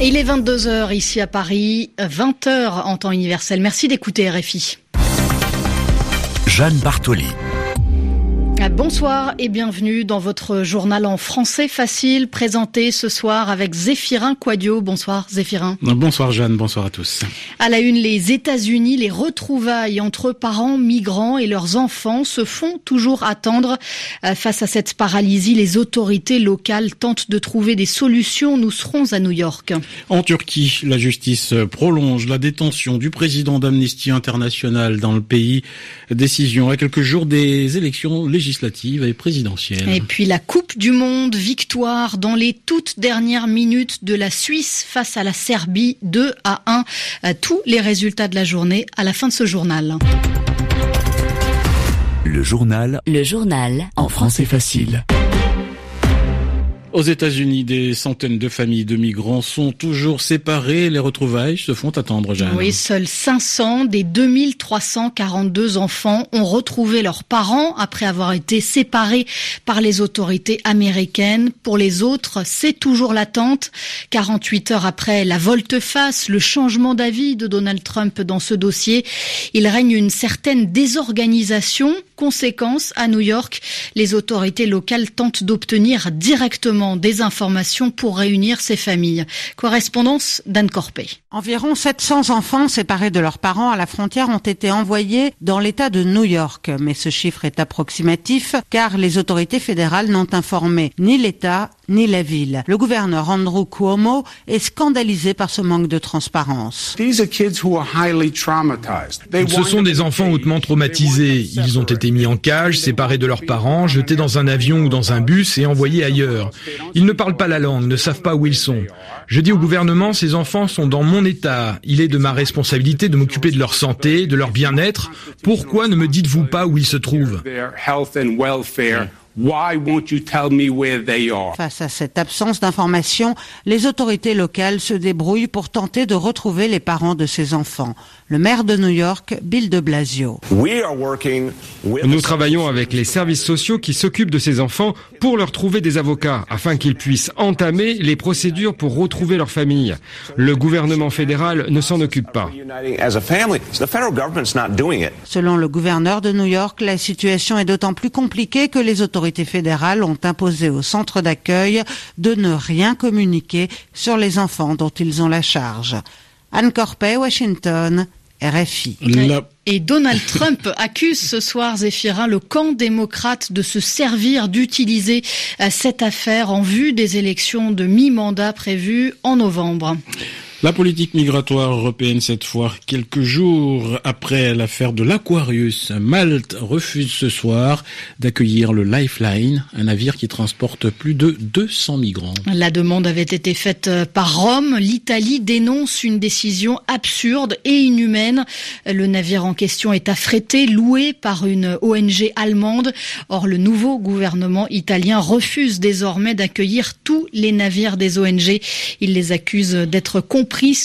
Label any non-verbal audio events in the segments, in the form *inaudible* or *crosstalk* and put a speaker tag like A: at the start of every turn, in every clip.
A: Il est 22h ici à Paris, 20h en temps universel. Merci d'écouter RFI.
B: Jeanne Bartoli.
A: Bonsoir et bienvenue dans votre journal en français facile présenté ce soir avec Zéphirin Quadio. Bonsoir Zéphirin.
C: Bonsoir Jeanne, bonsoir à tous.
A: À la une, les États-Unis, les retrouvailles entre parents migrants et leurs enfants se font toujours attendre. Euh, face à cette paralysie, les autorités locales tentent de trouver des solutions. Nous serons à New York.
C: En Turquie, la justice prolonge la détention du président d'Amnesty International dans le pays. Décision à quelques jours des élections législatives et présidentielle.
A: Et puis la Coupe du Monde, victoire dans les toutes dernières minutes de la Suisse face à la Serbie, 2 à 1. Euh, tous les résultats de la journée à la fin de ce journal.
B: Le journal.
D: Le journal.
B: En français facile.
C: Aux États-Unis, des centaines de familles de migrants sont toujours séparées. Les retrouvailles se font attendre, Jeanne.
A: Oui, seuls 500 des 2342 enfants ont retrouvé leurs parents après avoir été séparés par les autorités américaines. Pour les autres, c'est toujours l'attente. 48 heures après la volte-face, le changement d'avis de Donald Trump dans ce dossier, il règne une certaine désorganisation. Conséquence, à New York, les autorités locales tentent d'obtenir directement des informations pour réunir ces familles. Correspondance d'Anne Corpé.
E: Environ 700 enfants séparés de leurs parents à la frontière ont été envoyés dans l'État de New York. Mais ce chiffre est approximatif car les autorités fédérales n'ont informé ni l'État ni la ville. Le gouverneur Andrew Cuomo est scandalisé par ce manque de transparence.
F: Ce
G: sont des enfants hautement traumatisés. Ils ont été mis en cage, séparés de leurs parents, jetés dans un avion ou dans un bus et envoyés ailleurs. Ils ne parlent pas la langue, ne savent pas où ils sont. Je dis au gouvernement, ces enfants sont dans mon état. Il est de ma responsabilité de m'occuper de leur santé, de leur bien-être. Pourquoi ne me dites-vous pas où ils se trouvent?
E: Face à cette absence d'information, les autorités locales se débrouillent pour tenter de retrouver les parents de ces enfants. Le maire de New York, Bill de Blasio.
H: Nous travaillons avec les services sociaux qui s'occupent de ces enfants pour leur trouver des avocats afin qu'ils puissent entamer les procédures pour retrouver leur famille. Le gouvernement fédéral ne s'en occupe pas.
E: Selon le gouverneur de New York, la situation est d'autant plus compliquée que les autorités fédérales ont imposé au centre d'accueil de ne rien communiquer sur les enfants dont ils ont la charge. Anne Corpet, Washington, RFI.
A: Et Donald *laughs* Trump accuse ce soir, Zéphirin, le camp démocrate de se servir, d'utiliser euh, cette affaire en vue des élections de mi-mandat prévues en novembre.
C: La politique migratoire européenne cette fois, quelques jours après l'affaire de l'Aquarius, Malte refuse ce soir d'accueillir le Lifeline, un navire qui transporte plus de 200 migrants.
A: La demande avait été faite par Rome. L'Italie dénonce une décision absurde et inhumaine. Le navire en question est affrété, loué par une ONG allemande. Or, le nouveau gouvernement italien refuse désormais d'accueillir tous les navires des ONG. Il les accuse d'être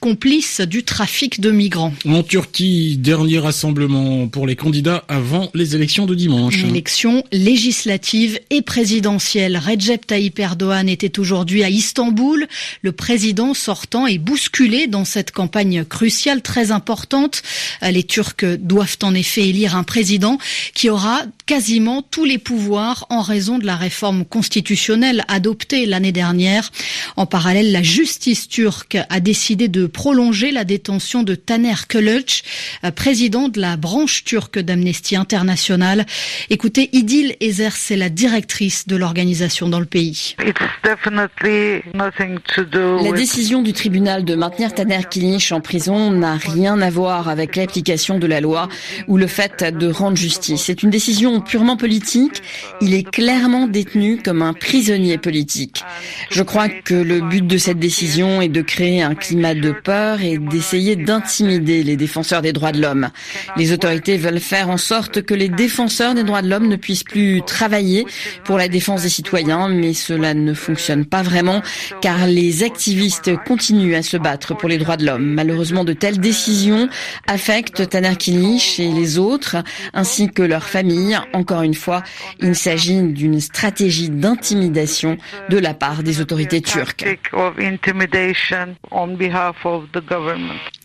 A: complice du trafic de migrants.
C: En Turquie, dernier rassemblement pour les candidats avant les élections de dimanche.
A: Élections législatives et présidentielles. Recep Tayyip Erdogan était aujourd'hui à Istanbul. Le président sortant est bousculé dans cette campagne cruciale très importante. Les Turcs doivent en effet élire un président qui aura quasiment tous les pouvoirs en raison de la réforme constitutionnelle adoptée l'année dernière. En parallèle, la justice turque a décidé de prolonger la détention de Taner Kılıç, euh, président de la branche turque d'Amnesty International. Écoutez, Idil Ezer, c'est la directrice de l'organisation dans le pays.
I: La décision du tribunal de maintenir Taner Kılıç en prison n'a rien à voir avec l'application de la loi ou le fait de rendre justice. C'est une décision purement politique. Il est clairement détenu comme un prisonnier politique. Je crois que le but de cette décision est de créer un climat de peur et d'essayer d'intimider les défenseurs des droits de l'homme. Les autorités veulent faire en sorte que les défenseurs des droits de l'homme ne puissent plus travailler pour la défense des citoyens, mais cela ne fonctionne pas vraiment car les activistes continuent à se battre pour les droits de l'homme. Malheureusement, de telles décisions affectent Taner Kilich et les autres, ainsi que leurs familles. Encore une fois, il s'agit d'une stratégie d'intimidation de la part des autorités turques.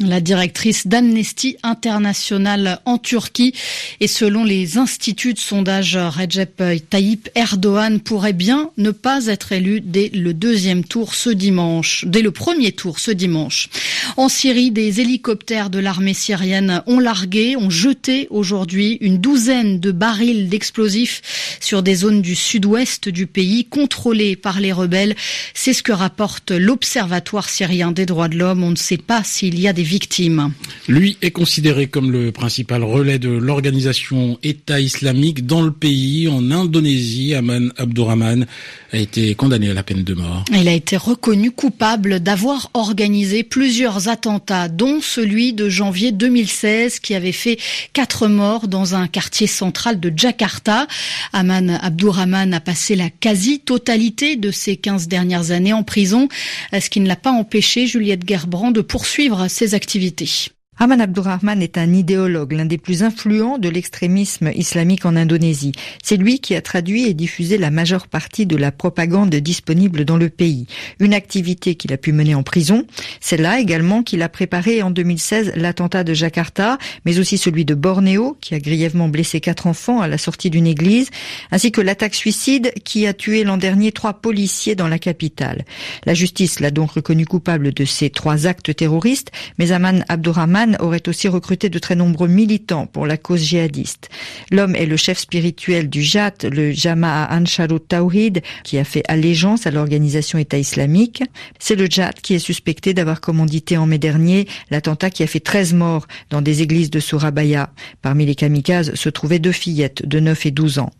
A: La directrice d'Amnesty International en Turquie et selon les instituts de sondage Recep Tayyip Erdogan pourrait bien ne pas être élu dès le deuxième tour ce dimanche, dès le premier tour ce dimanche. En Syrie, des hélicoptères de l'armée syrienne ont largué, ont jeté aujourd'hui une douzaine de barils d'explosifs sur des zones du sud-ouest du pays contrôlées par les rebelles. C'est ce que rapporte l'Observatoire syrien des droits de l'homme. On ne sait pas s'il y a des victimes.
C: Lui est considéré comme le principal relais de l'organisation État islamique dans le pays. En Indonésie, Aman Abdurrahman a été condamné à la peine de mort.
A: Il a été reconnu coupable d'avoir organisé plusieurs attentats, dont celui de janvier 2016 qui avait fait quatre morts dans un quartier central de Jakarta. Aman Abdurrahman a passé la quasi-totalité de ses 15 dernières années en prison, ce qui ne l'a pas empêché, Juliette Gerbrand, de poursuivre ses activités.
D: Haman Abdurrahman est un idéologue, l'un des plus influents de l'extrémisme islamique en Indonésie. C'est lui qui a traduit et diffusé la majeure partie de la propagande disponible dans le pays. Une activité qu'il a pu mener en prison. C'est là également qu'il a préparé en 2016 l'attentat de Jakarta, mais aussi celui de Bornéo, qui a grièvement blessé quatre enfants à la sortie d'une église, ainsi que l'attaque suicide qui a tué l'an dernier trois policiers dans la capitale. La justice l'a donc reconnu coupable de ces trois actes terroristes, mais Haman Abdurrahman aurait aussi recruté de très nombreux militants pour la cause djihadiste. L'homme est le chef spirituel du JAT, le Jama'a Ansharut Tawhid, qui a fait allégeance à l'organisation État islamique. C'est le JAT qui est suspecté d'avoir commandité en mai dernier l'attentat qui a fait 13 morts dans des églises de Surabaya. Parmi les kamikazes se trouvaient deux fillettes de 9 et 12 ans.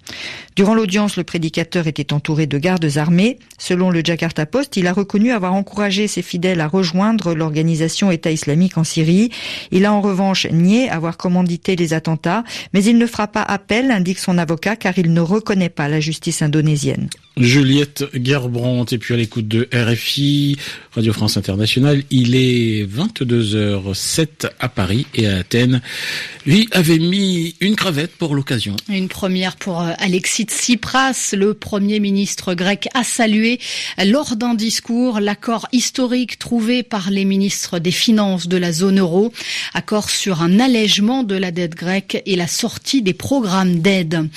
D: Durant l'audience, le prédicateur était entouré de gardes armés. Selon le Jakarta Post, il a reconnu avoir encouragé ses fidèles à rejoindre l'organisation État islamique en Syrie il a en revanche nié avoir commandité les attentats, mais il ne fera pas appel, indique son avocat, car il ne reconnaît pas la justice indonésienne.
C: Juliette Gerbrandt et puis à l'écoute de RFI, Radio France Internationale. Il est 22h07 à Paris et à Athènes. Lui avait mis une cravate pour l'occasion.
A: Une première pour euh, Alexis Tsipras, le premier ministre grec, a salué lors d'un discours l'accord historique trouvé par les ministres des Finances de la zone euro, accord sur un allègement de la dette grecque et la sortie des programmes d'aide.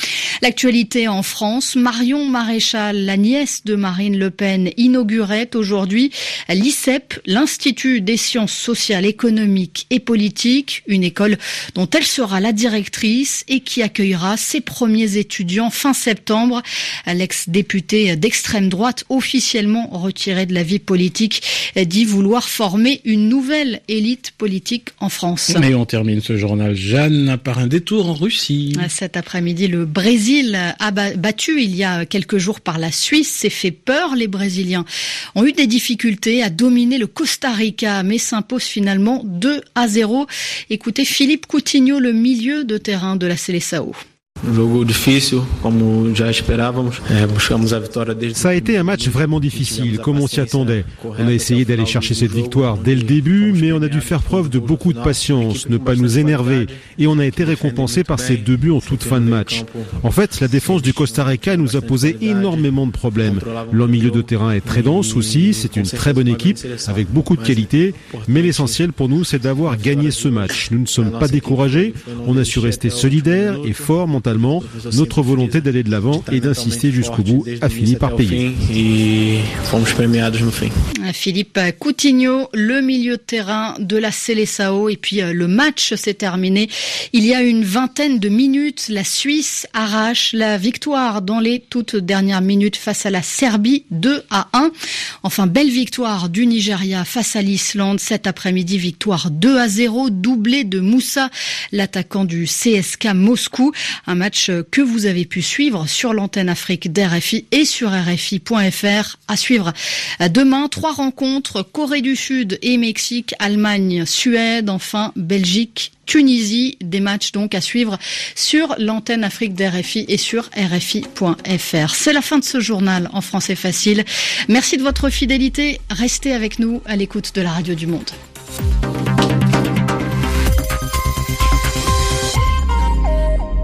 A: L'actualité en France, Marion Maréchal la nièce de Marine Le Pen, inaugurait aujourd'hui l'ICEP, l'Institut des sciences sociales, économiques et politiques, une école dont elle sera la directrice et qui accueillera ses premiers étudiants fin septembre. L'ex-député d'extrême droite, officiellement retiré de la vie politique, dit vouloir former une nouvelle élite politique en France.
C: Et on termine ce journal, Jeanne, par un détour en Russie.
A: Cet après-midi, le Brésil a battu il y a quelques jours par la Suisse s'est fait peur. Les Brésiliens ont eu des difficultés à dominer le Costa Rica, mais s'imposent finalement 2 à 0. Écoutez Philippe Coutinho, le milieu de terrain de la
F: Ça a été un match vraiment difficile, comme on s'y attendait? On a essayé d'aller chercher cette victoire dès le début, mais on a dû faire preuve de beaucoup de patience, ne pas nous énerver, et on a été récompensé par ces deux buts en toute fin de match. En fait, la défense du Costa Rica nous a posé énormément de problèmes. Leur milieu de terrain est très dense aussi, c'est une très bonne équipe, avec beaucoup de qualité, mais l'essentiel pour nous, c'est d'avoir gagné ce match. Nous ne sommes pas découragés, on a su rester solidaires et forts mentalement notre volonté d'aller de l'avant et d'insister jusqu'au bout a fini par payer.
A: Philippe Coutinho, le milieu de terrain de la Seleção et puis euh, le match s'est terminé. Il y a une vingtaine de minutes, la Suisse arrache la victoire dans les toutes dernières minutes face à la Serbie 2 à 1. Enfin, belle victoire du Nigeria face à l'Islande cet après-midi, victoire 2 à 0, doublé de Moussa, l'attaquant du CSK Moscou. Un match que vous avez pu suivre sur l'antenne Afrique d'RFI et sur RFI.fr. À suivre demain, trois rencontres, Corée du Sud et Mexique, Allemagne, Suède, enfin Belgique, Tunisie. Des matchs donc à suivre sur l'antenne Afrique d'RFI et sur RFI.fr. C'est la fin de ce journal en français facile. Merci de votre fidélité. Restez avec nous à l'écoute de la radio du monde.